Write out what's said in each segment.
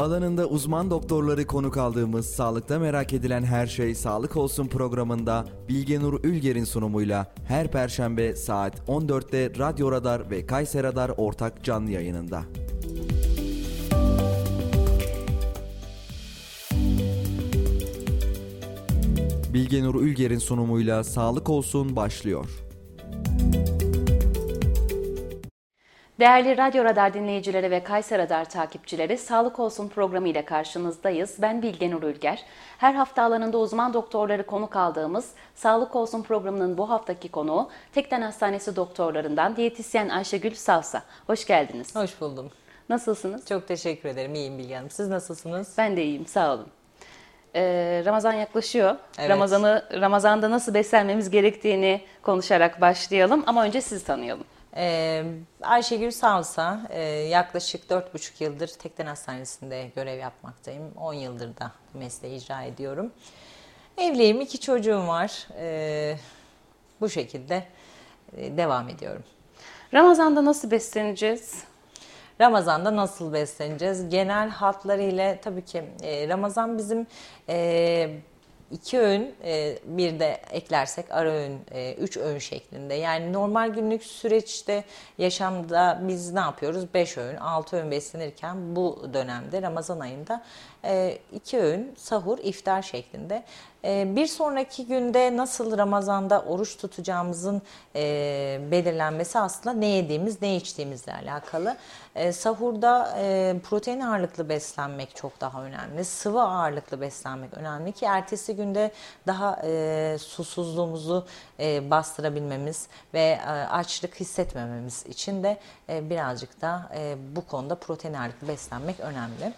Alanında uzman doktorları konuk aldığımız Sağlıkta Merak Edilen Her Şey Sağlık Olsun programında Bilgenur Ülger'in sunumuyla her perşembe saat 14'te Radyo Radar ve Kayser Radar ortak canlı yayınında. Bilgenur Ülger'in sunumuyla Sağlık Olsun başlıyor. Değerli Radyo Radar dinleyicileri ve Kayser Radar takipçileri, Sağlık Olsun programı ile karşınızdayız. Ben Bilge Nur Ülger. Her hafta alanında uzman doktorları konuk aldığımız Sağlık Olsun programının bu haftaki konuğu Tekden Hastanesi doktorlarından diyetisyen Ayşegül Savsa. Hoş geldiniz. Hoş buldum. Nasılsınız? Çok teşekkür ederim. İyiyim Bilge Hanım. Siz nasılsınız? Ben de iyiyim, sağ olun. Ee, Ramazan yaklaşıyor. Evet. Ramazan'ı Ramazan'da nasıl beslenmemiz gerektiğini konuşarak başlayalım ama önce sizi tanıyalım. Ee, Ayşegül Savsa, e, yaklaşık 4,5 yıldır Tekden Hastanesi'nde görev yapmaktayım. 10 yıldır da bu mesleği icra ediyorum. Evliyim, iki çocuğum var. Ee, bu şekilde e, devam ediyorum. Ramazan'da nasıl besleneceğiz? Ramazan'da nasıl besleneceğiz? Genel hatlarıyla tabii ki e, Ramazan bizim e, iki öğün e, bir de eklersek ara öğün, e, üç öğün şeklinde. Yani normal günlük süreçte yaşamda biz ne yapıyoruz? Beş öğün, altı öğün beslenirken bu dönemde Ramazan ayında e, iki öğün sahur, iftar şeklinde. E, bir sonraki günde nasıl Ramazan'da oruç tutacağımızın e, belirlenmesi aslında ne yediğimiz, ne içtiğimizle alakalı. E, sahurda e, protein ağırlıklı beslenmek çok daha önemli. Sıvı ağırlıklı beslenmek önemli ki ertesi günde daha e, susuzluğumuzu e, bastırabilmemiz ve açlık hissetmememiz için de birazcık da bu konuda protein ağırlıklı beslenmek önemli.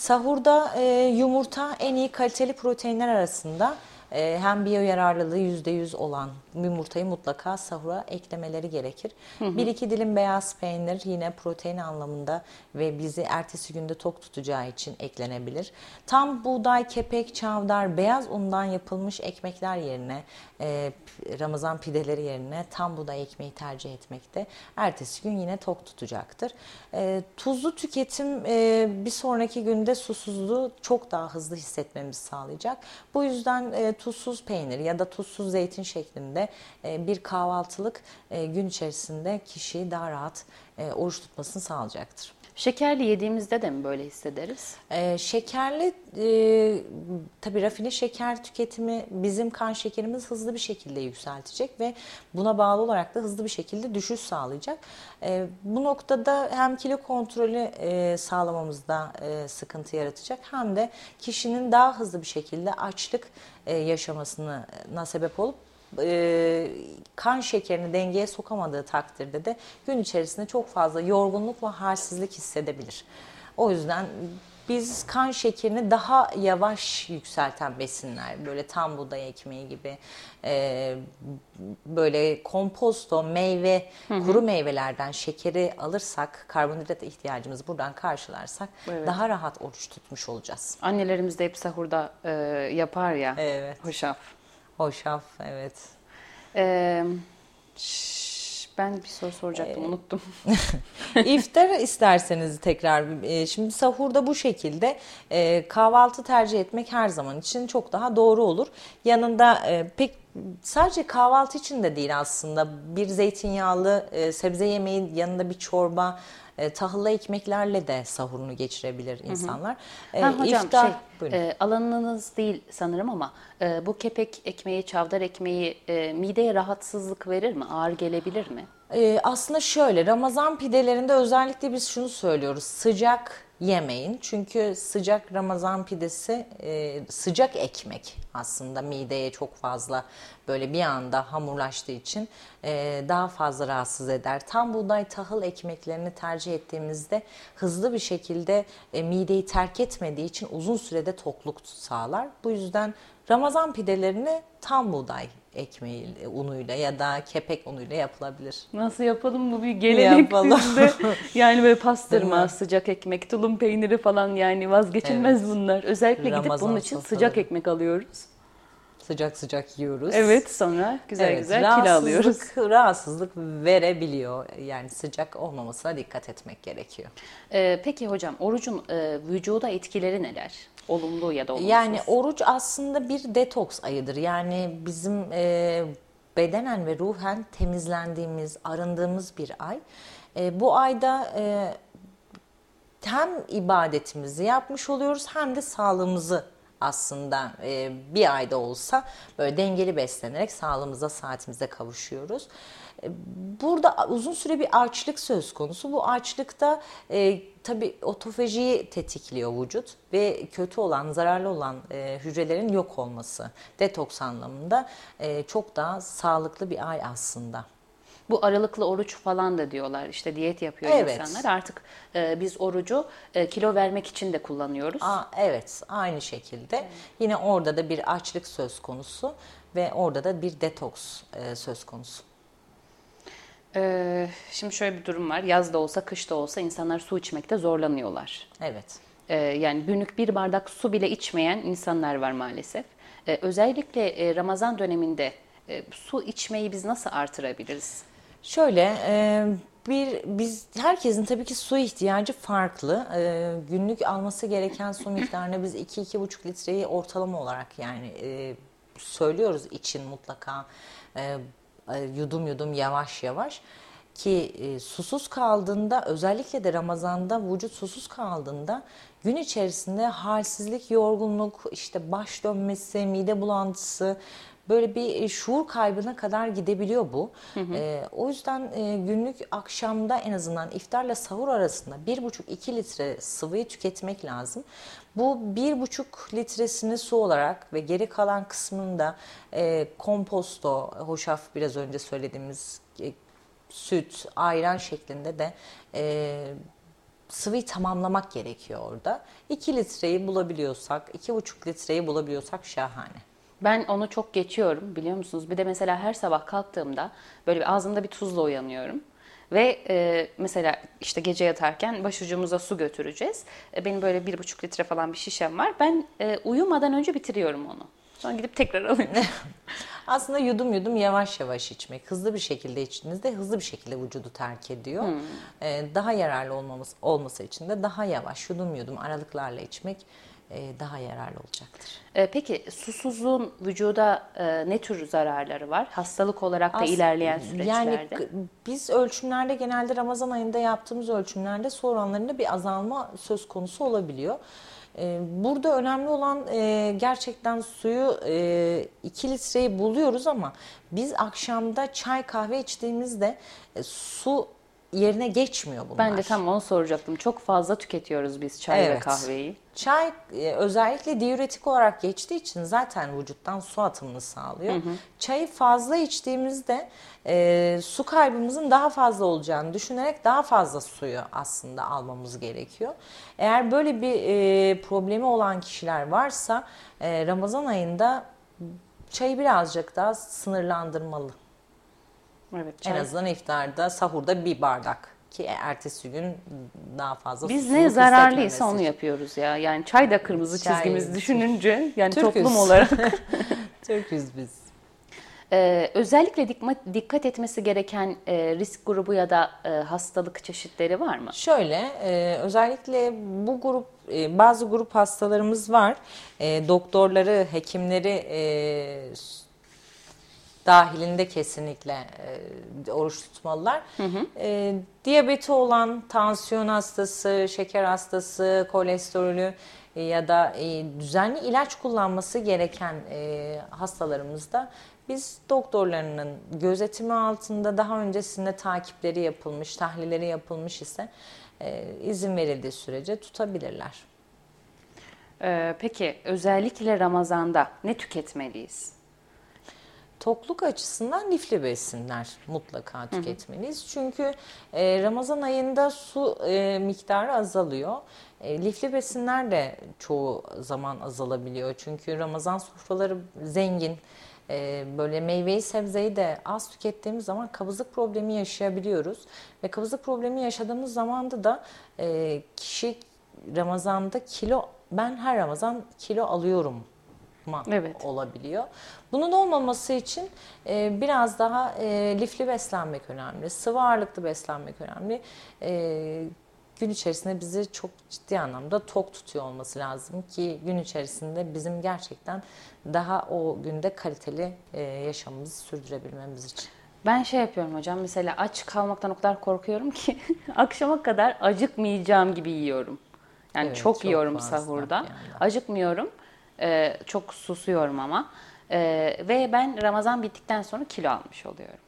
Sahurda e, yumurta en iyi kaliteli proteinler arasında e, hem biyo yararlılığı %100 olan yumurtayı mutlaka sahura eklemeleri gerekir. Bir iki dilim beyaz peynir yine protein anlamında ve bizi ertesi günde tok tutacağı için eklenebilir. Tam buğday, kepek, çavdar, beyaz undan yapılmış ekmekler yerine e, Ramazan pideleri yerine tam buğday ekmeği tercih etmekte ertesi gün yine tok tutacaktır. E, tuzlu tüketim e, bir sonraki günde susuzluğu çok daha hızlı hissetmemizi sağlayacak. Bu yüzden e, tuzsuz peynir ya da tuzsuz zeytin şeklinde e, bir kahvaltılık e, gün içerisinde kişiyi daha rahat e, oruç tutmasını sağlayacaktır. Şekerli yediğimizde de mi böyle hissederiz? Ee, şekerli, e, tabii rafine şeker tüketimi bizim kan şekerimiz hızlı bir şekilde yükseltecek ve buna bağlı olarak da hızlı bir şekilde düşüş sağlayacak. E, bu noktada hem kilo kontrolü e, sağlamamızda e, sıkıntı yaratacak hem de kişinin daha hızlı bir şekilde açlık e, yaşamasına sebep olup e, kan şekerini dengeye sokamadığı takdirde de gün içerisinde çok fazla yorgunluk ve halsizlik hissedebilir. O yüzden biz kan şekerini daha yavaş yükselten besinler, böyle tam buğday ekmeği gibi, e, böyle komposto, meyve, kuru meyvelerden şekeri alırsak, karbonhidrat ihtiyacımızı buradan karşılarsak Evet. daha rahat oruç tutmuş olacağız. Annelerimiz de hep sahurda e, yapar ya. Evet. Hoşaf. Hoşaf, evet. E, şş, ben bir soru soracaktım, unuttum. İftar isterseniz tekrar şimdi sahurda bu şekilde e, kahvaltı tercih etmek her zaman için çok daha doğru olur. Yanında e, pek sadece kahvaltı için de değil aslında bir zeytinyağlı e, sebze yemeği yanında bir çorba e, tahıllı ekmeklerle de sahurunu geçirebilir insanlar. E, Ha, hocam iftar- şey, Buyurun. e, alanınız değil sanırım ama e, bu kepek ekmeği, çavdar ekmeği e, mideye rahatsızlık verir mi? Ağır gelebilir mi? Ee, aslında şöyle Ramazan pidelerinde özellikle biz şunu söylüyoruz sıcak yemeyin çünkü sıcak Ramazan pidesi e, sıcak ekmek aslında mideye çok fazla böyle bir anda hamurlaştığı için e, daha fazla rahatsız eder. Tam buğday tahıl ekmeklerini tercih ettiğimizde hızlı bir şekilde e, mideyi terk etmediği için uzun sürede tokluk sağlar. Bu yüzden Ramazan pidelerini tam buğday ekmeği unuyla ya da kepek unuyla yapılabilir. Nasıl yapalım bu bir gelenek bizde. Yani böyle pastırma, sıcak ekmek, tulum peyniri falan yani vazgeçilmez Evet. bunlar. Özellikle gidip Ramazan bunun için sıcak ekmek alıyoruz. Sıcak sıcak yiyoruz. Evet sonra güzel Evet, güzel kilo alıyoruz. Rahatsızlık verebiliyor. Yani sıcak olmamasına dikkat etmek gerekiyor. Ee, peki hocam orucun e, vücuda etkileri neler? Olumlu ya da olumsuz. Yani oruç aslında bir detoks ayıdır. Yani bizim e, bedenen ve ruhen temizlendiğimiz, arındığımız bir ay. E, bu ayda e, hem ibadetimizi yapmış oluyoruz hem de sağlığımızı aslında e, bir ayda olsa böyle dengeli beslenerek sağlığımıza, saatimize kavuşuyoruz. E, Burada uzun süre bir açlık söz konusu. Bu açlıkta e, tabii otofajiyi tetikliyor vücut ve kötü olan, zararlı olan e, hücrelerin yok olması. Detoks anlamında e, çok daha sağlıklı bir ay aslında. Bu aralıklı oruç falan da diyorlar. İşte diyet yapıyor Evet. insanlar. Artık e, biz orucu e, kilo vermek için de kullanıyoruz. Aa, evet, aynı şekilde. Yine orada da bir açlık söz konusu ve orada da bir detoks e, söz konusu. Ee, şimdi şöyle bir durum var. Yaz da olsa, kış da olsa insanlar su içmekte zorlanıyorlar. Evet. Ee, yani günlük bir bardak su bile içmeyen insanlar var maalesef. Ee, özellikle e, Ramazan döneminde e, su içmeyi biz nasıl artırabiliriz? Şöyle e, bir biz herkesin tabii ki su ihtiyacı farklı. E, günlük alması gereken su miktarını biz 2-2,5 litreyi ortalama olarak yani e, söylüyoruz için mutlaka e, e, yudum yudum yavaş yavaş ki e, susuz kaldığında özellikle de Ramazan'da vücut susuz kaldığında gün içerisinde halsizlik, yorgunluk, işte baş dönmesi, mide bulantısı böyle bir e, şuur kaybına kadar gidebiliyor bu. E, o yüzden e, günlük akşamda en azından iftarla sahur arasında 1,5-2 litre sıvıyı tüketmek lazım. Bu 1,5 litresini su olarak ve geri kalan kısmını da e, komposto, hoşaf biraz önce söylediğimiz e, süt, ayran şeklinde de e, sıvıyı tamamlamak gerekiyor orada. 2 litreyi bulabiliyorsak, 2,5 litreyi bulabiliyorsak şahane. Ben onu çok geçiyorum biliyor musunuz? Bir de mesela her sabah kalktığımda böyle bir ağzımda bir tuzla uyanıyorum. Ve e, mesela işte gece yatarken başucumuza su götüreceğiz. E, benim böyle bir buçuk litre falan bir şişem var. Ben e, uyumadan önce bitiriyorum onu. Sonra gidip tekrar alıyorum. Aslında yudum yudum yavaş yavaş içmek. Hızlı bir şekilde içtiğinizde hızlı bir şekilde vücudu terk ediyor. Ee, daha yararlı olmamız, olması için de daha yavaş yudum yudum aralıklarla içmek e, daha yararlı olacaktır. E, peki susuzluğun vücuda e, ne tür zararları var? Hastalık olarak da As- ilerleyen Yani süreçlerde. k- biz ölçümlerde genelde Ramazan ayında yaptığımız ölçümlerde su oranlarında bir azalma söz konusu olabiliyor. Ee, Burada önemli olan e, gerçekten suyu 2 litreyi buluyoruz ama biz akşamda çay kahve içtiğimizde e, su yerine geçmiyor bunlar. ben de tam onu soracaktım. Çok fazla tüketiyoruz biz çay ve Evet. kahveyi. Çay e, özellikle diüretik olarak geçtiği için zaten vücuttan su atımını sağlıyor. Çayı fazla içtiğimizde e, su kaybımızın daha fazla olacağını düşünerek daha fazla suyu aslında almamız gerekiyor. Eğer böyle bir e, problemi olan kişiler varsa e, Ramazan ayında çayı birazcık daha sınırlandırmalı. Evet, En çay. azından iftarda, sahurda bir bardak ki ertesi gün daha fazla Biz ne zararlıysa onu yapıyoruz ya. Yani çay da kırmızı Çay, çizgimiz düşününce yani Türküz. toplum olarak. Türküz biz. Ee, özellikle dikkat, dikkat etmesi gereken e, risk grubu ya da e, hastalık çeşitleri var mı? Şöyle e, özellikle bu grup e, bazı grup hastalarımız var. E, doktorları, hekimleri e, dahilinde kesinlikle e, oruç tutmalılar. E, diyabeti olan, tansiyon hastası, şeker hastası, kolesterolü e, ya da e, düzenli ilaç kullanması gereken e, hastalarımızda biz doktorlarının gözetimi altında daha öncesinde takipleri yapılmış, tahlilleri yapılmış ise e, izin verildiği sürece tutabilirler. Ee, peki özellikle Ramazan'da ne tüketmeliyiz? Tokluk açısından lifli besinler mutlaka tüketmeliyiz. Çünkü e, Ramazan ayında su e, miktarı azalıyor. E, lifli besinler de çoğu zaman azalabiliyor. Çünkü Ramazan sofraları zengin. E, böyle meyveyi sebzeyi de az tükettiğimiz zaman kabızlık problemi yaşayabiliyoruz. Ve kabızlık problemi yaşadığımız zamanda da e, kişi Ramazan'da kilo ben her Ramazan kilo alıyorum evet. olabiliyor. Bunun olmaması için e, biraz daha e, lifli beslenmek önemli, sıvı ağırlıklı beslenmek önemli. E, gün içerisinde bizi çok ciddi anlamda tok tutuyor olması lazım ki gün içerisinde bizim gerçekten daha o günde kaliteli e, yaşamımızı sürdürebilmemiz için. Ben şey yapıyorum hocam mesela aç kalmaktan o kadar korkuyorum ki akşama kadar acıkmayacağım gibi yiyorum. Yani evet, çok, çok yiyorum sahurda. Yani. Acıkmıyorum. Ee, çok susuyorum ama. Ee, ve ben Ramazan bittikten sonra kilo almış oluyorum.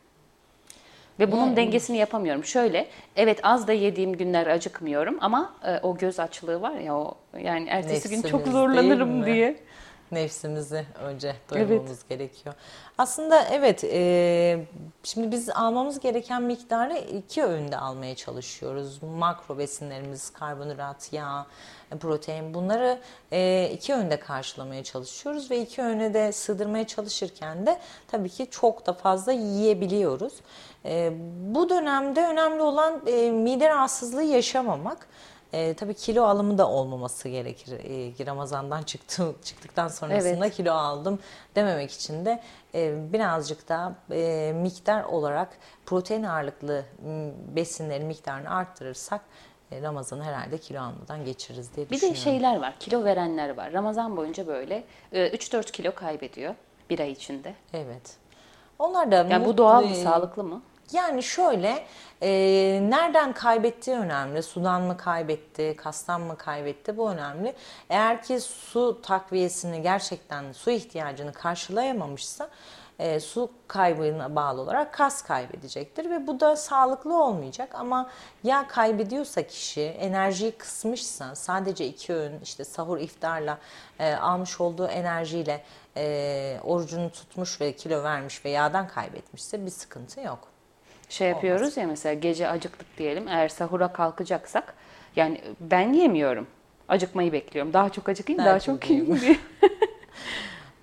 Ve bunun hmm. dengesini yapamıyorum. Şöyle, evet az da yediğim günler acıkmıyorum ama e, o göz açlığı var ya o yani ertesi Nefsimiz gün çok zorlanırım diye. Nefsimizi önce doyurmamız evet. gerekiyor. Aslında evet, e, şimdi biz almamız gereken miktarı iki öğünde almaya çalışıyoruz. Makro besinlerimiz, karbonhidrat, yağ, protein bunları e, iki öğünde karşılamaya çalışıyoruz ve iki öğüne de sığdırmaya çalışırken de tabii ki çok da fazla yiyebiliyoruz. E, bu dönemde önemli olan e, mide rahatsızlığı yaşamamak. E, tabii kilo alımı da olmaması gerekir. E, Ramazan'dan çıktı, çıktıktan sonrasında evet. kilo aldım dememek için de e, birazcık daha e, miktar olarak protein ağırlıklı besinlerin miktarını arttırırsak e, Ramazan'ı herhalde kilo almadan geçiririz diye bir düşünüyorum. Bir de şeyler var, kilo verenler var. Ramazan boyunca böyle 3-4 e, kilo kaybediyor bir ay içinde. Evet. Onlar da yani bu doğal mı, sağlıklı mı? Yani şöyle, e, nereden kaybettiği önemli. Sudan mı kaybetti, kastan mı kaybetti bu önemli. Eğer ki su takviyesini gerçekten su ihtiyacını karşılayamamışsa e, su kaybına bağlı olarak kas kaybedecektir ve bu da sağlıklı olmayacak ama ya kaybediyorsa kişi enerjiyi kısmışsa sadece iki öğün işte sahur iftarla e, almış olduğu enerjiyle e, orucunu tutmuş ve kilo vermiş ve yağdan kaybetmişse bir sıkıntı yok. Şey yapıyoruz Olmaz. ya mesela gece acıktık diyelim eğer sahura kalkacaksak yani ben yemiyorum acıkmayı bekliyorum daha çok acıkayım daha, daha çok yiyeyim diye.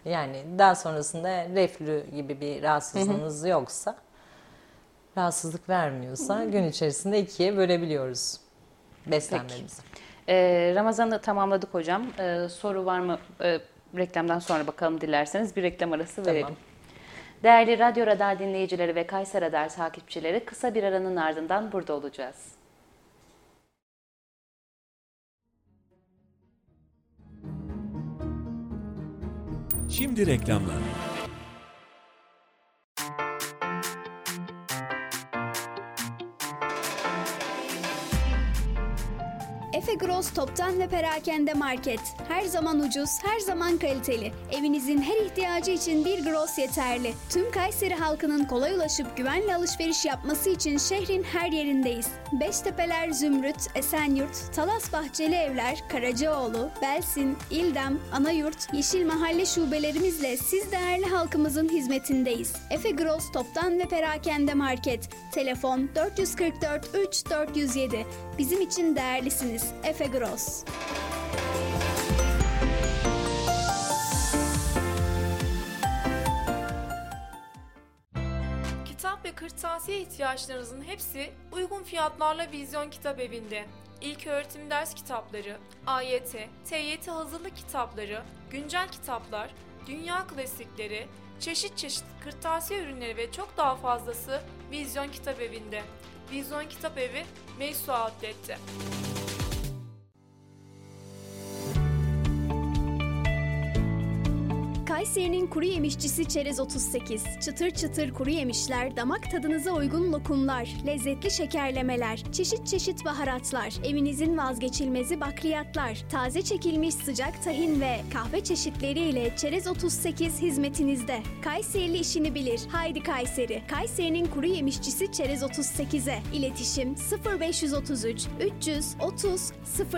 Yani daha sonrasında reflü gibi bir rahatsızlığınız yoksa, rahatsızlık vermiyorsa gün içerisinde ikiye bölebiliyoruz beslenmemizi. Ee, Ramazan'ı tamamladık hocam. Ee, soru var mı? Ee, reklamdan sonra bakalım dilerseniz bir reklam arası verelim. Değerli Radyo Radar dinleyicileri ve Kayser Radar takipçileri kısa bir aranın ardından burada olacağız. Şimdi reklamlar. Efe Gross Toptan ve Perakende Market. Her zaman ucuz, her zaman kaliteli. Evinizin her ihtiyacı için bir Gross yeterli. Tüm Kayseri halkının kolay ulaşıp güvenli alışveriş yapması için şehrin her yerindeyiz. Beştepeler Zümrüt, Esenyurt, Talas Bahçeli Evler, Karacaoğlu, Belsin, İldem, Anayurt, Yeşil Mahalle şubelerimizle siz değerli halkımızın hizmetindeyiz. Efe Gross Toptan ve Perakende Market. Telefon 444 3 407. Bizim için değerlisiniz. Efe Gross. Kitap ve kırtasiye ihtiyaçlarınızın hepsi uygun fiyatlarla Vizyon Kitap Evi'nde. İlk öğretim ders kitapları, AYT, TYT hazırlık kitapları, güncel kitaplar, dünya klasikleri, çeşit çeşit kırtasiye ürünleri ve çok daha fazlası Vizyon Kitap Evi'nde. Vizyon Kitap Evi, Meysu Outlet'te. Kayseri'nin kuru yemişçisi Çerez 38. Çıtır çıtır kuru yemişler, damak tadınıza uygun lokumlar, lezzetli şekerlemeler, çeşit çeşit baharatlar, evinizin vazgeçilmezi bakliyatlar, taze çekilmiş sıcak tahin ve kahve çeşitleriyle Çerez 38 hizmetinizde. Kayserili işini bilir. Haydi Kayseri. Kayseri'nin kuru yemişçisi Çerez 38'e. İletişim 0533 330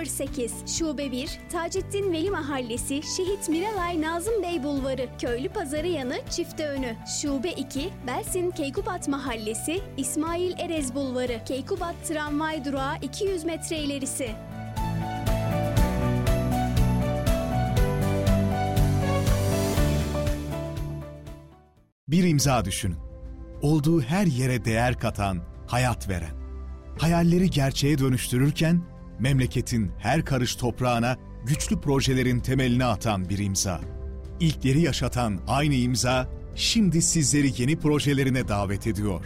08 Şube 1 Taceddin Veli Mahallesi Şehit Miralay Nazım Bey Bulvarı Bulvarı, Köylü Pazarı yanı Çifte Önü, Şube 2, Belsin Keykubat Mahallesi, İsmail Erez Bulvarı, Keykubat Tramvay Durağı 200 metre ilerisi. Bir imza düşünün. Olduğu her yere değer katan, hayat veren. Hayalleri gerçeğe dönüştürürken memleketin her karış toprağına güçlü projelerin temelini atan bir imza ilkleri yaşatan aynı imza şimdi sizleri yeni projelerine davet ediyor.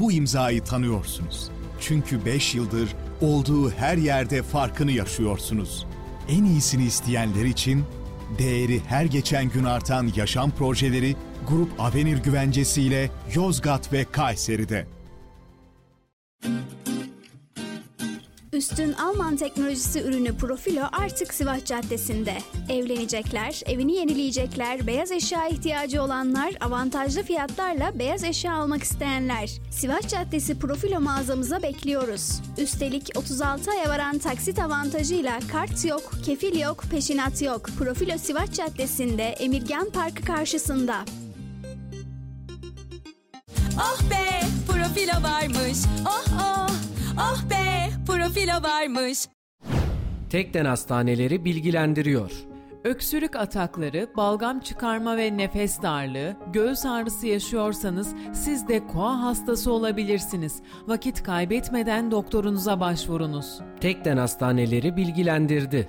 Bu imzayı tanıyorsunuz. Çünkü 5 yıldır olduğu her yerde farkını yaşıyorsunuz. En iyisini isteyenler için değeri her geçen gün artan yaşam projeleri Grup Avenir güvencesiyle Yozgat ve Kayseri'de. Üstün Alman teknolojisi ürünü Profilo artık Sivas Caddesi'nde. Evlenecekler, evini yenileyecekler, beyaz eşya ihtiyacı olanlar, avantajlı fiyatlarla beyaz eşya almak isteyenler. Sivas Caddesi Profilo mağazamıza bekliyoruz. Üstelik 36 aya varan taksit avantajıyla kart yok, kefil yok, peşinat yok. Profilo Sivas Caddesi'nde Emirgan Parkı karşısında. Oh be profilo varmış. Oh oh. Oh be profilo varmış. Tekden Hastaneleri bilgilendiriyor. Öksürük atakları, balgam çıkarma ve nefes darlığı, göğüs ağrısı yaşıyorsanız siz de koa hastası olabilirsiniz. Vakit kaybetmeden doktorunuza başvurunuz. Tekden Hastaneleri bilgilendirdi.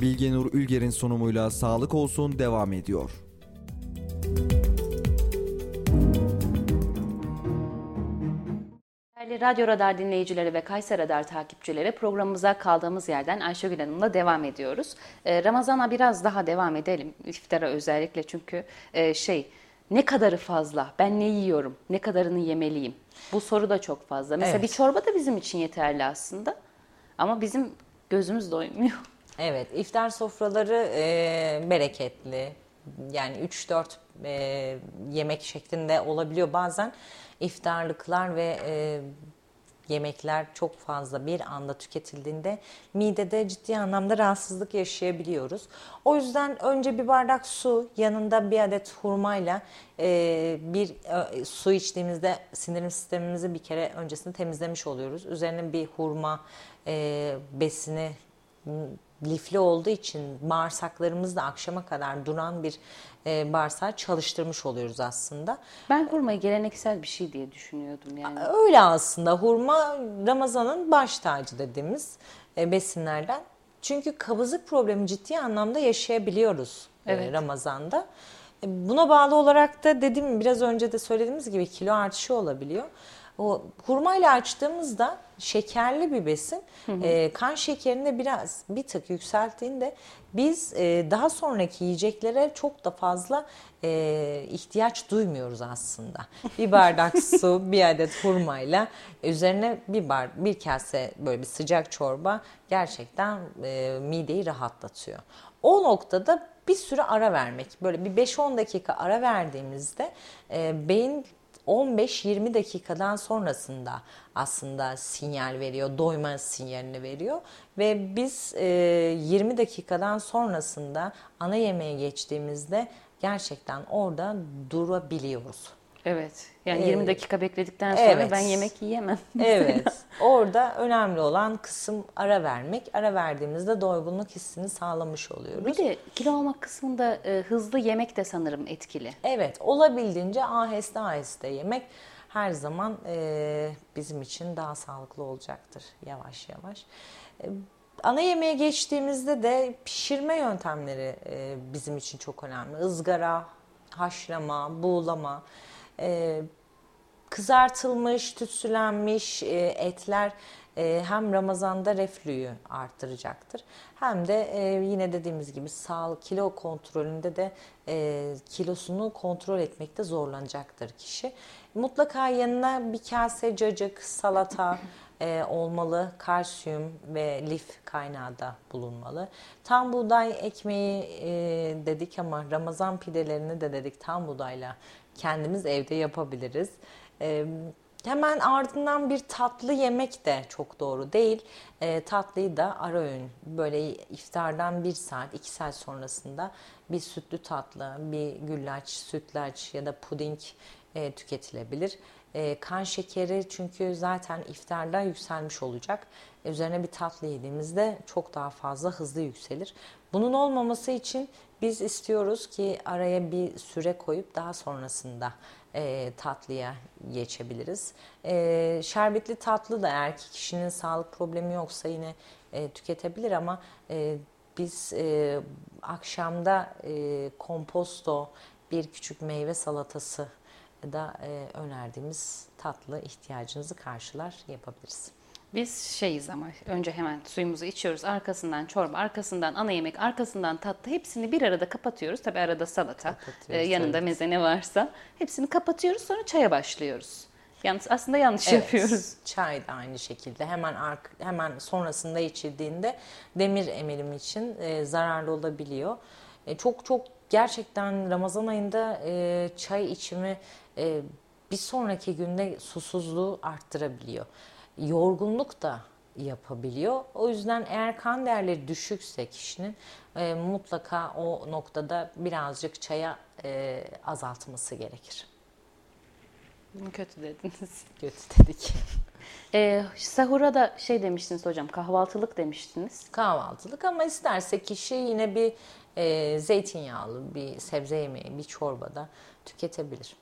Bilgenur Ülger'in sunumuyla Sağlık Olsun devam ediyor. Değerli Radyo Radar dinleyicileri ve Kayser Radar takipçileri programımıza kaldığımız yerden Ayşegül Hanım'la devam ediyoruz. Ee, Ramazan'a biraz daha devam edelim. İftara özellikle çünkü e, şey ne kadarı fazla, ben ne yiyorum, ne kadarını yemeliyim? Bu soru da çok fazla. Mesela Evet. bir çorba da bizim için yeterli aslında. Ama bizim gözümüz doymuyor. Evet, iftar sofraları e, bereketli. Yani 3-4 e, yemek şeklinde olabiliyor bazen. iftarlıklar ve e, yemekler çok fazla bir anda tüketildiğinde midede ciddi anlamda rahatsızlık yaşayabiliyoruz. O yüzden önce bir bardak su yanında bir adet hurmayla e, bir e, su içtiğimizde sindirim sistemimizi bir kere öncesinde temizlemiş oluyoruz. Üzerine bir hurma e, besini lifli olduğu için bağırsaklarımızda akşama kadar duran bir e, bağırsağı çalıştırmış oluyoruz aslında. Ben hurmayı geleneksel bir şey diye düşünüyordum yani. Öyle aslında hurma Ramazan'ın baş tacı dediğimiz e, besinlerden. Çünkü kabızlık problemi ciddi anlamda yaşayabiliyoruz e, Evet. Ramazan'da. E, Buna bağlı olarak da gibi, biraz önce de söylediğimiz gibi kilo artışı olabiliyor. O hurmayla açtığımızda şekerli bir besin e, kan şekerini de biraz bir tık yükselttiğinde biz e, daha sonraki yiyeceklere çok da fazla e, ihtiyaç duymuyoruz aslında. Bir bardak su, bir adet hurmayla üzerine bir bar, bir kase böyle bir sıcak çorba gerçekten e, mideyi rahatlatıyor. O noktada bir süre ara vermek, böyle bir 5-10 dakika ara verdiğimizde e, beyin 15-20 dakikadan sonrasında aslında sinyal veriyor, doyma sinyalini veriyor ve biz e, 20 dakikadan sonrasında ana yemeğe geçtiğimizde gerçekten orada durabiliyoruz. Evet. Yani Ee, 20 dakika bekledikten sonra evet. ben yemek yiyemem. Evet. Orada önemli olan kısım ara vermek. Ara verdiğimizde doygunluk hissini sağlamış oluyoruz. Bir de kilo almak kısmında e, hızlı yemek de sanırım etkili. Evet, olabildiğince aheste aheste yemek her zaman e, bizim için daha sağlıklı olacaktır yavaş yavaş. E, ana yemeğe geçtiğimizde de pişirme yöntemleri e, bizim için çok önemli. Izgara, haşlama, buğulama, e, kızartılmış, tütsülenmiş e, etler e, hem Ramazan'da reflüyü arttıracaktır. Hem de e, yine dediğimiz gibi sağlık kilo kontrolünde de e, kilosunu kontrol etmekte zorlanacaktır kişi. Mutlaka yanına bir kase cacık, salata, e, olmalı. Kalsiyum ve lif kaynağı da bulunmalı. Tam buğday ekmeği e, dedik ama Ramazan pidelerini de dedik tam buğdayla kendimiz evde yapabiliriz. E, hemen ardından bir tatlı yemek de çok doğru değil. E, tatlıyı da ara öğün böyle iftardan bir saat iki saat sonrasında bir sütlü tatlı, bir güllaç, sütlaç ya da puding e, tüketilebilir. E, kan şekeri çünkü zaten iftarda yükselmiş olacak. Üzerine bir tatlı yediğimizde çok daha fazla hızlı yükselir. Bunun olmaması için biz istiyoruz ki araya bir süre koyup daha sonrasında e, tatlıya geçebiliriz. E, şerbetli tatlı da eğer ki kişinin sağlık problemi yoksa yine e, tüketebilir ama e, biz e, akşamda e, komposto, bir küçük meyve salatası da e, önerdiğimiz tatlı ihtiyacınızı karşılar yapabiliriz. Biz şeyiz ama önce hemen suyumuzu içiyoruz. Arkasından çorba, arkasından ana yemek, arkasından tatlı. Hepsini bir arada kapatıyoruz. Tabi arada salata, e, yanında evet. meze ne varsa. Hepsini kapatıyoruz sonra çaya başlıyoruz. Yalnız aslında yanlış Evet, yapıyoruz. Çay da aynı şekilde hemen ark, hemen sonrasında içildiğinde demir emilimi için e, zararlı olabiliyor. E, çok çok gerçekten Ramazan ayında e, çay içimi e, bir sonraki günde susuzluğu arttırabiliyor. Yorgunluk da yapabiliyor. O yüzden eğer kan değerleri düşükse kişinin e, mutlaka o noktada birazcık çaya e, azaltması gerekir. Kötü dediniz. Kötü dedik. E, sahura da şey demiştiniz hocam, kahvaltılık demiştiniz. Kahvaltılık ama isterse kişi yine bir e, zeytinyağlı bir sebze yemeği, bir çorbada tüketebilir.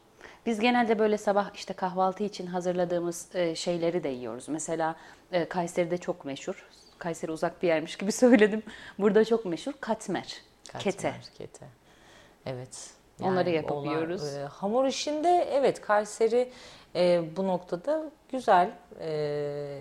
Biz genelde böyle sabah işte kahvaltı için hazırladığımız e, şeyleri de yiyoruz. Mesela e, Kayseri'de çok meşhur. Kayseri uzak bir yermiş gibi söyledim. Burada çok meşhur katmer, kete. Katmer, kete. Evet. Onları Yani yapabiliyoruz. onlar, e, hamur işinde evet Kayseri e, bu noktada güzel. e,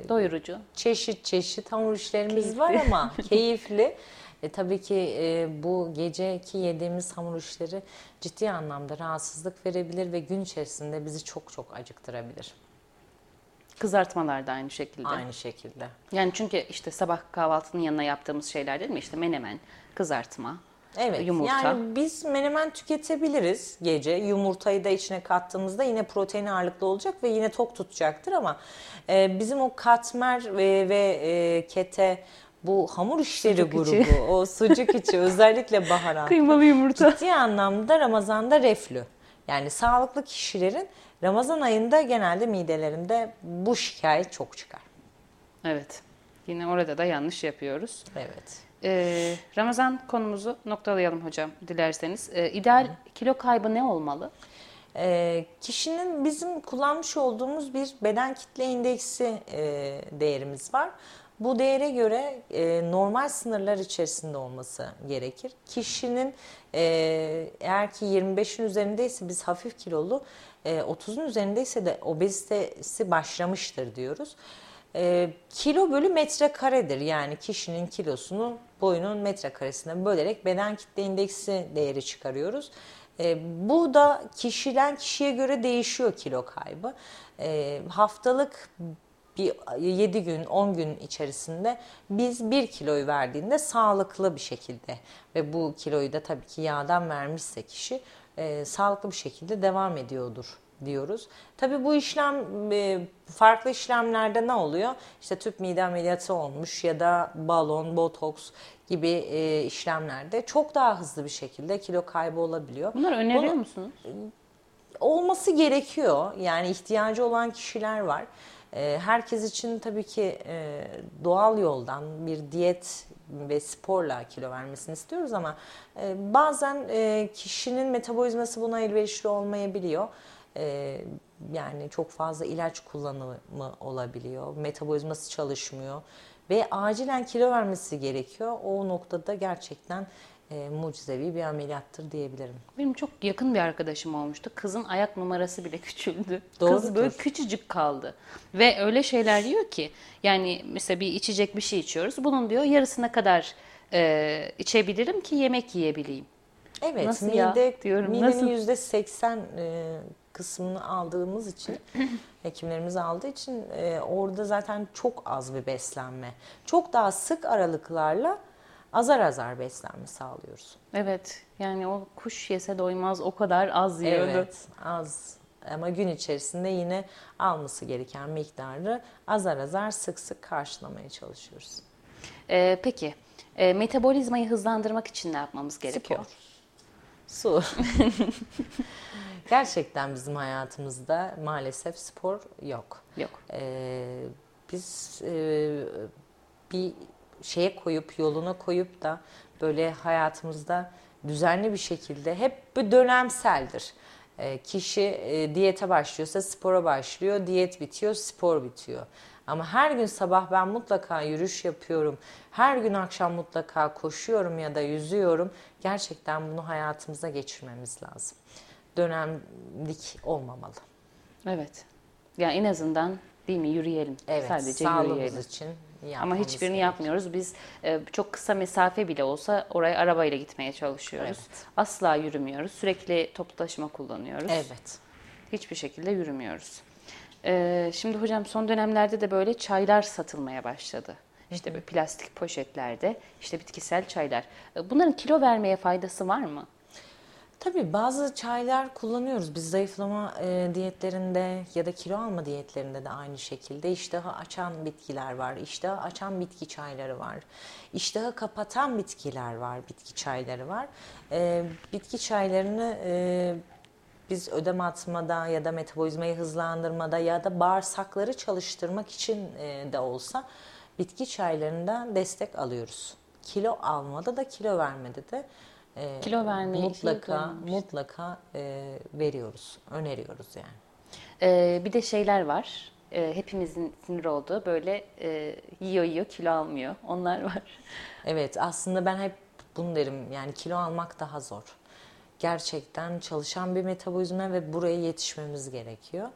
Doyurucu. Çeşit çeşit hamur işlerimiz Keyifli. var ama keyifli. E, tabii ki e, bu geceki yediğimiz hamur işleri ciddi anlamda rahatsızlık verebilir ve gün içerisinde bizi çok çok acıktırabilir. Kızartmalar da aynı şekilde. Aynı şekilde. Yani çünkü işte sabah kahvaltının yanına yaptığımız şeyler değil mi? İşte menemen, kızartma, Evet. yumurta. Yani biz menemen tüketebiliriz gece. Yumurtayı da içine kattığımızda yine protein ağırlıklı olacak ve yine tok tutacaktır ama e, bizim o katmer ve, ve e, kete bu hamur işleri Sucuk grubu, içi. o sucuk içi özellikle baharat. Kıymalı yumurta. Ciddi anlamda Ramazan'da reflü. Yani sağlıklı kişilerin Ramazan ayında genelde midelerinde bu şikayet çok çıkar. Evet. Yine orada da yanlış yapıyoruz. Evet. Ee, Ramazan konumuzu noktalayalım hocam dilerseniz. Ee, ideal kilo kaybı ne olmalı? E, kişinin bizim kullanmış olduğumuz bir beden kitle indeksi e, değerimiz var. Bu değere göre e, normal sınırlar içerisinde olması gerekir. Kişinin e, eğer ki 25'in üzerindeyse biz hafif kilolu, e, 30'un üzerindeyse de obezitesi başlamıştır diyoruz. E, kilo bölü metrekaredir. Yani kişinin kilosunu boyunun metrekaresine bölerek beden kitle indeksi değeri çıkarıyoruz. E, bu da kişiden kişiye göre değişiyor kilo kaybı. E, haftalık bir 7 gün 10 gün içerisinde biz 1 kiloyu verdiğinde sağlıklı bir şekilde ve bu kiloyu da tabii ki yağdan vermişse kişi e, sağlıklı bir şekilde devam ediyordur diyoruz. Tabii bu işlem e, farklı işlemlerde ne oluyor? İşte tüp mide ameliyatı olmuş ya da balon, botoks gibi e, işlemlerde çok daha hızlı bir şekilde kilo kaybı olabiliyor. Bunları öneriyor Bunu- musunuz? olması gerekiyor. Yani ihtiyacı olan kişiler var. Ee, Herkes için tabii ki e, doğal yoldan bir diyet ve sporla kilo vermesini istiyoruz ama e, bazen e, kişinin metabolizması buna elverişli olmayabiliyor. Yani çok fazla ilaç kullanımı olabiliyor, metabolizması çalışmıyor ve acilen kilo vermesi gerekiyor. O noktada gerçekten e, mucizevi bir ameliyattır diyebilirim. Benim çok yakın bir arkadaşım olmuştu. Kızın ayak numarası bile küçüldü. Kız Doğrudur. böyle küçücük kaldı. Ve öyle şeyler diyor ki yani mesela bir içecek bir şey içiyoruz. Bunun diyor yarısına kadar e, içebilirim ki yemek yiyebileyim. Evet, Nasıl ya mide diyorum, midenin yüzde seksen e, kısmını aldığımız için hekimlerimiz aldığı için e, orada zaten çok az bir beslenme. Çok daha sık aralıklarla azar azar beslenme sağlıyoruz. Evet yani o kuş yese doymaz o kadar az yiyordu. Evet az ama gün içerisinde yine alması gereken miktarı azar azar sık sık karşılamaya çalışıyoruz. Ee, peki e, metabolizmayı hızlandırmak için ne yapmamız gerekiyor? Su. Gerçekten bizim hayatımızda maalesef spor yok. Yok. Ee, biz e, bir şeye koyup yoluna koyup da böyle hayatımızda düzenli bir şekilde hep bir dönemseldir. Ee, kişi e, diyete başlıyorsa spora başlıyor, diyet bitiyor, spor bitiyor. Ama her gün sabah ben mutlaka yürüyüş yapıyorum. Her gün akşam mutlaka koşuyorum ya da yüzüyorum. Gerçekten bunu hayatımıza geçirmemiz lazım. Dönemlik olmamalı. Evet. Yani en azından değil mi yürüyelim. Evet, Sadece sağlığımız yürüyelim. için Ama hiçbirini gerekiyor. yapmıyoruz. Biz e, çok kısa mesafe bile olsa oraya arabayla gitmeye çalışıyoruz. Evet. Asla yürümüyoruz. Sürekli toplu taşıma kullanıyoruz. Evet. Hiçbir şekilde yürümüyoruz. Ee, şimdi hocam son dönemlerde de böyle çaylar satılmaya başladı. İşte böyle plastik poşetlerde işte bitkisel çaylar. Ee, Bunların kilo vermeye faydası var mı? Tabii bazı çaylar kullanıyoruz. Biz zayıflama e, diyetlerinde ya da kilo alma diyetlerinde de aynı şekilde iştahı açan bitkiler var. İştahı açan bitki çayları var. İştahı kapatan bitkiler var, bitki çayları var. E, bitki çaylarını e, biz ödem atmada ya da metabolizmayı hızlandırmada ya da bağırsakları çalıştırmak için e, de olsa bitki çaylarından destek alıyoruz. Kilo almada da kilo vermede de e, Kilo vermeyi mutlaka mutlaka e, veriyoruz, öneriyoruz yani. Ee, bir de şeyler var. Ee, hepimizin sinir olduğu böyle e, yiyor yiyor kilo almıyor. Onlar var. Evet aslında ben hep bunu derim yani kilo almak daha zor. Gerçekten çalışan bir metabolizma ve buraya yetişmemiz gerekiyor.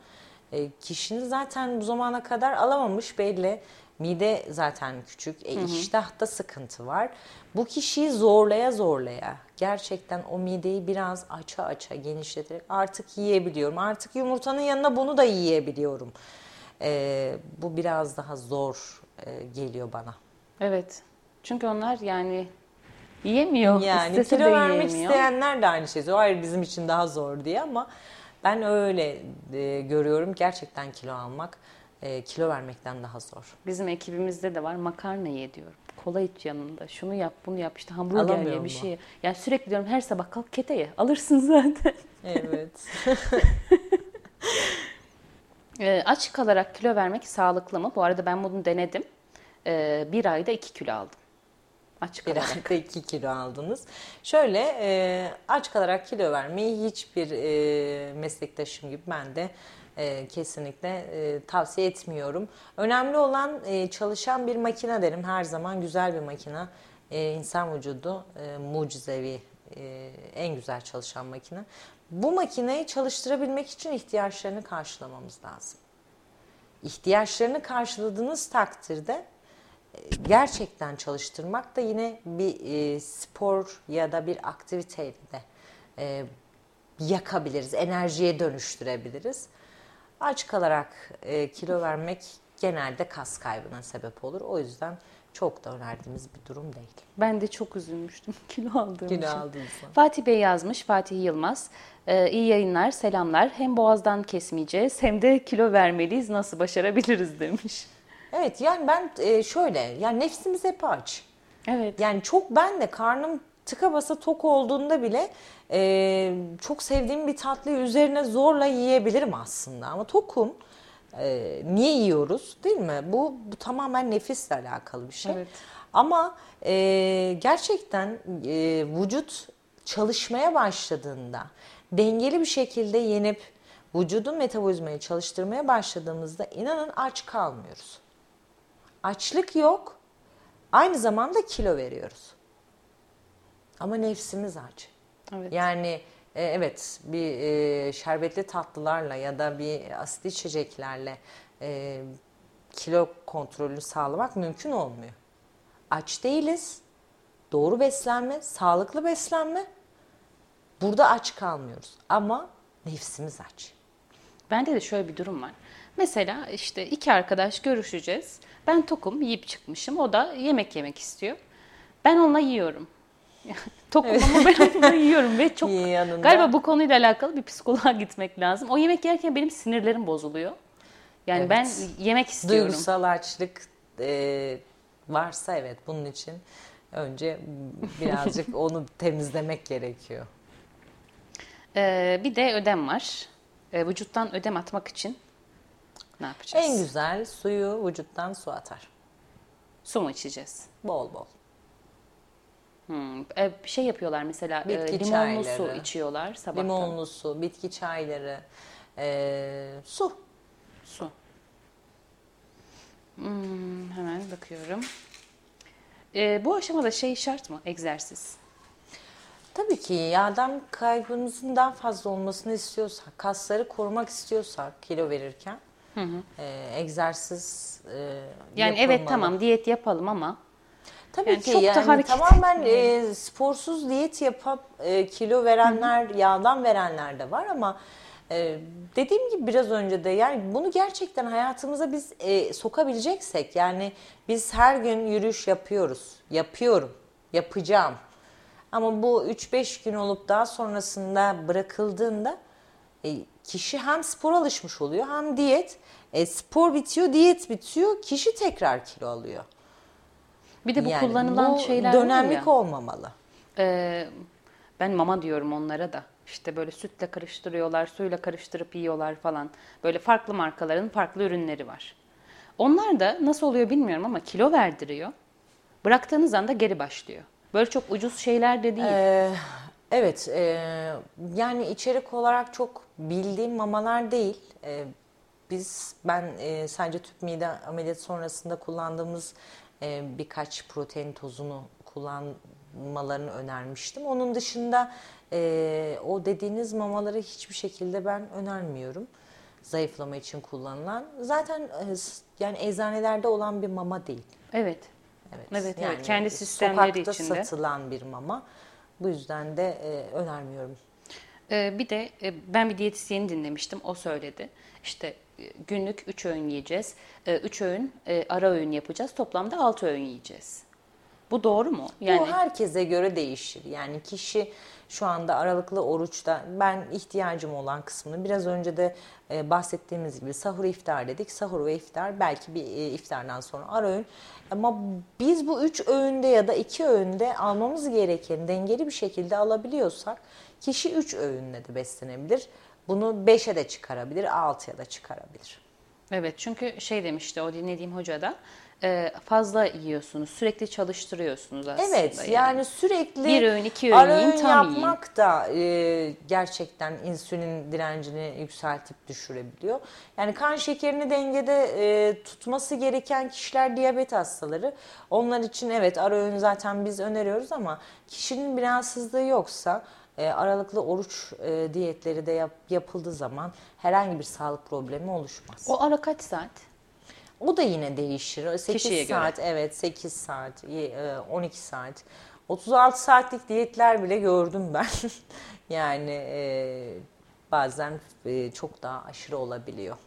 E, kişinin zaten bu zamana kadar alamamış belli. Mide zaten küçük, e, iştahta sıkıntı var. Bu kişiyi zorlaya zorlaya gerçekten o mideyi biraz aça aça genişleterek artık yiyebiliyorum. Artık yumurtanın yanına bunu da yiyebiliyorum. E, bu biraz daha zor e, geliyor bana. Evet. Çünkü onlar yani yiyemiyor. Yani İstese kilo vermek yiyemiyor. isteyenler de aynı şey söylüyor. Hayır bizim için daha zor diye ama ben öyle e, görüyorum. Gerçekten kilo almak e, kilo vermekten daha zor. Bizim ekibimizde de var makarna ye diyorum. Kola iç yanında. Şunu yap, bunu yap. işte hamburger ye, bir şey. Yani sürekli diyorum her sabah kalk kete ye. Alırsın zaten. Evet. Ee, aç kalarak kilo vermek sağlıklı mı? Bu arada ben bunu denedim. Ee, bir ayda 2 kilo aldım. Aç Bir kalarak. ayda 2 kilo aldınız. Şöyle e, aç kalarak kilo vermeyi hiçbir e, meslektaşım gibi ben de e, kesinlikle e, tavsiye etmiyorum. Önemli olan e, çalışan bir makine derim. Her zaman güzel bir makine. İnsan vücudu e, mucizevi, en güzel çalışan makine. Bu makineyi çalıştırabilmek için ihtiyaçlarını karşılamamız lazım. İhtiyaçlarını karşıladığınız takdirde gerçekten çalıştırmak da yine bir spor ya da bir aktiviteyle de yakabiliriz, enerjiye dönüştürebiliriz. Aç kalarak e, kilo vermek genelde kas kaybına sebep olur. O yüzden çok da önerdiğimiz bir durum değil. Ben de çok üzülmüştüm kilo aldığım Kilo için. zaman. Fatih Bey yazmış, Fatih Yılmaz. Ee, iyi yayınlar, selamlar. Hem boğazdan kesmeyeceğiz hem de kilo vermeliyiz. Nasıl başarabiliriz demiş. Evet yani ben e, şöyle yani nefsimiz hep aç. Evet. Yani çok ben de karnım tıka basa tok olduğunda bile e, çok sevdiğim bir tatlıyı üzerine zorla yiyebilirim aslında. Ama tokum. E, niye yiyoruz değil mi? Bu, bu tamamen nefisle alakalı bir şey. Evet. Ama e, gerçekten e, vücut çalışmaya başladığında dengeli bir şekilde yenip vücudun metabolizmayı çalıştırmaya başladığımızda inanın aç kalmıyoruz. Açlık yok. Aynı zamanda kilo veriyoruz. Ama nefsimiz aç. Evet. Yani e, evet bir e, şerbetli tatlılarla ya da bir asitli içeceklerle e, kilo kontrolünü sağlamak mümkün olmuyor. Aç değiliz. Doğru beslenme, sağlıklı beslenme. Burada aç kalmıyoruz ama nefsimiz aç. Bende de şöyle bir durum var. Mesela işte iki arkadaş görüşeceğiz. Ben tokum yiyip çıkmışım. O da yemek yemek istiyor. Ben onunla yiyorum. tokum ama ben yiyorum ve çok galiba bu konuyla alakalı bir psikoloğa gitmek lazım. O yemek yerken benim sinirlerim bozuluyor. Yani Evet. ben yemek istiyorum. Duygusal açlık e, varsa evet bunun için önce birazcık onu temizlemek gerekiyor. Ee, bir de ödem var. Ee, vücuttan ödem atmak için ne yapacağız? En güzel suyu vücuttan su atar. Su mu içeceğiz? Bol bol. Hmm. Bir şey yapıyorlar mesela e, Bitki limonlu su çayları. içiyorlar sabahtan. Limonlu su, bitki çayları, e, su. Su. Hmm, hemen bakıyorum. Ee, bu aşamada şey şart mı? Egzersiz. Tabii ki yağdan kaybımızın daha fazla olmasını istiyorsak, kasları korumak istiyorsak kilo verirken e, egzersiz e, Yani evet yapılmalı. tamam diyet yapalım ama Tabii Yani ki çok da yani hareket tamamen e, sporsuz diyet yapıp e, kilo verenler, yağdan verenler de var ama e, dediğim gibi biraz önce de yani bunu gerçekten hayatımıza biz e, sokabileceksek yani biz her gün yürüyüş yapıyoruz, yapıyorum, yapacağım. Ama bu 3-5 gün olup daha sonrasında bırakıldığında e, kişi hem spor alışmış oluyor hem diyet. E, spor bitiyor, diyet bitiyor, kişi tekrar kilo alıyor. Bir de bu Yani kullanılan bu şeyler dönemlik ya. olmamalı. Ee, ben mama diyorum onlara da. İşte böyle sütle karıştırıyorlar, suyla karıştırıp yiyorlar falan. Böyle farklı markaların farklı ürünleri var. Onlar da nasıl oluyor bilmiyorum ama kilo verdiriyor. Bıraktığınız anda geri başlıyor. Böyle çok ucuz şeyler de değil. Ee, evet, e, yani içerik olarak çok bildiğim mamalar değil. E, biz, ben e, sadece tüp mide ameliyatı sonrasında kullandığımız e, birkaç protein tozunu kullanmalarını önermiştim. Onun dışında e, o dediğiniz mamaları hiçbir şekilde ben önermiyorum. Zayıflama için kullanılan. Zaten e, yani eczanelerde olan bir mama değil. Evet. Evet, Evet, yani evet. Kendi sistemleri sokakta içinde. satılan bir mama. Bu yüzden de e, önermiyorum. Ee, bir de e, ben bir diyetisyeni dinlemiştim. O söyledi. İşte günlük 3 öğün yiyeceğiz. 3 öğün e, ara öğün yapacağız. Toplamda 6 öğün yiyeceğiz. Bu doğru mu? Yani Bu herkese göre değişir. Yani kişi şu anda aralıklı oruçta ben ihtiyacım olan kısmını biraz önce de e, bahsettiğimiz gibi sahur iftar dedik. Sahur ve iftar belki bir e, iftardan sonra ara öğün. Ama biz bu üç öğünde ya da iki öğünde almamız gereken dengeli bir şekilde alabiliyorsak kişi üç öğünle de beslenebilir. Bunu beşe de çıkarabilir, altıya da çıkarabilir. Evet çünkü şey demişti o dinlediğim hoca da e, fazla yiyorsunuz, sürekli çalıştırıyorsunuz aslında. Evet yani, sürekli Bir öğün, iki öğün ara yiyin, öğün tam yiyin. yapmak da e, gerçekten insülin direncini yükseltip düşürebiliyor. Yani kan şekerini dengede e, tutması gereken kişiler diyabet hastaları. Onlar için evet ara öğün zaten biz öneriyoruz ama kişinin bir rahatsızlığı yoksa e, aralıklı oruç e, diyetleri de yap- yapıldığı zaman herhangi bir sağlık problemi oluşmaz. O ara kaç saat? O da yine değişir. 8 Kişiye göre. saat evet 8 saat, ye- e, 12 saat. 36 saatlik diyetler bile gördüm ben. yani e, bazen e, çok daha aşırı olabiliyor.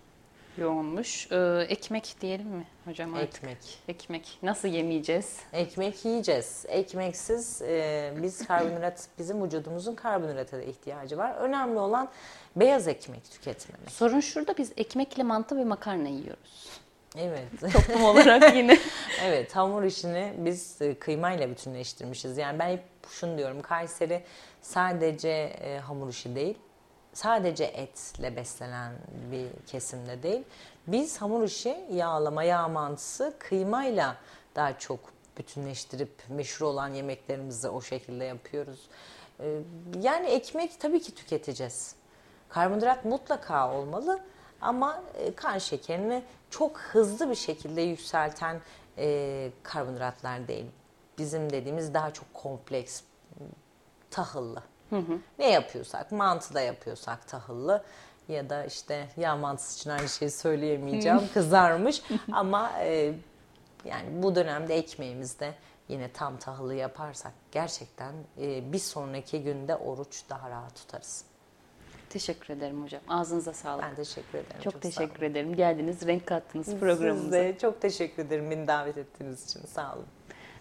Yoğunmuş. Ee, ekmek diyelim mi hocam artık? Ekmek. Ekmek. Nasıl yemeyeceğiz? Ekmek yiyeceğiz. Ekmeksiz e, biz karbonhidrat, bizim vücudumuzun karbonhidrata da ihtiyacı var. Önemli olan beyaz ekmek tüketmemek. Sorun şurada biz ekmekle mantı ve makarna yiyoruz. Evet. Toplum olarak yine. Evet hamur işini biz e, kıymayla bütünleştirmişiz. Yani ben hep şunu diyorum Kayseri sadece e, hamur işi değil sadece etle beslenen bir kesimde değil. Biz hamur işi yağlama, yağ mantısı kıymayla daha çok bütünleştirip meşhur olan yemeklerimizi o şekilde yapıyoruz. E, Yani ekmek tabii ki tüketeceğiz. Karbonhidrat mutlaka olmalı ama e, kan şekerini çok hızlı bir şekilde yükselten e, karbonhidratlar değil. Bizim dediğimiz daha çok kompleks, tahıllı. Ne yapıyorsak, mantı da yapıyorsak tahıllı ya da işte yağ mantısı için aynı şeyi söyleyemeyeceğim, kızarmış ama e, yani bu dönemde ekmeğimizde yine tam tahıllı yaparsak gerçekten e, bir sonraki günde oruç daha rahat tutarız. Teşekkür ederim hocam. Ağzınıza sağlık. Ben teşekkür ederim. Çok, sağ teşekkür ederim. Geldiniz, renk kattınız Siz programımıza. de çok teşekkür ederim beni davet ettiğiniz için. Sağ olun.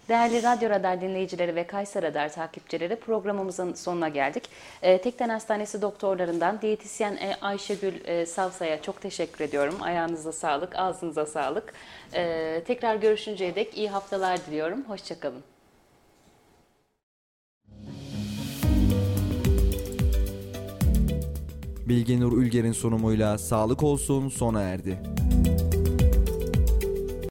Değerli Radyo Radar dinleyicileri ve Kayser Radar takipçileri programımızın sonuna geldik. E, Tekden Hastanesi doktorlarından diyetisyen e, Ayşegül e, Savsa'ya çok teşekkür ediyorum. Ayağınıza sağlık, ağzınıza sağlık. E, tekrar görüşünceye dek iyi haftalar diliyorum. Hoşçakalın. Bilge Nur Ülger'in sunumuyla Sağlık Olsun sona erdi.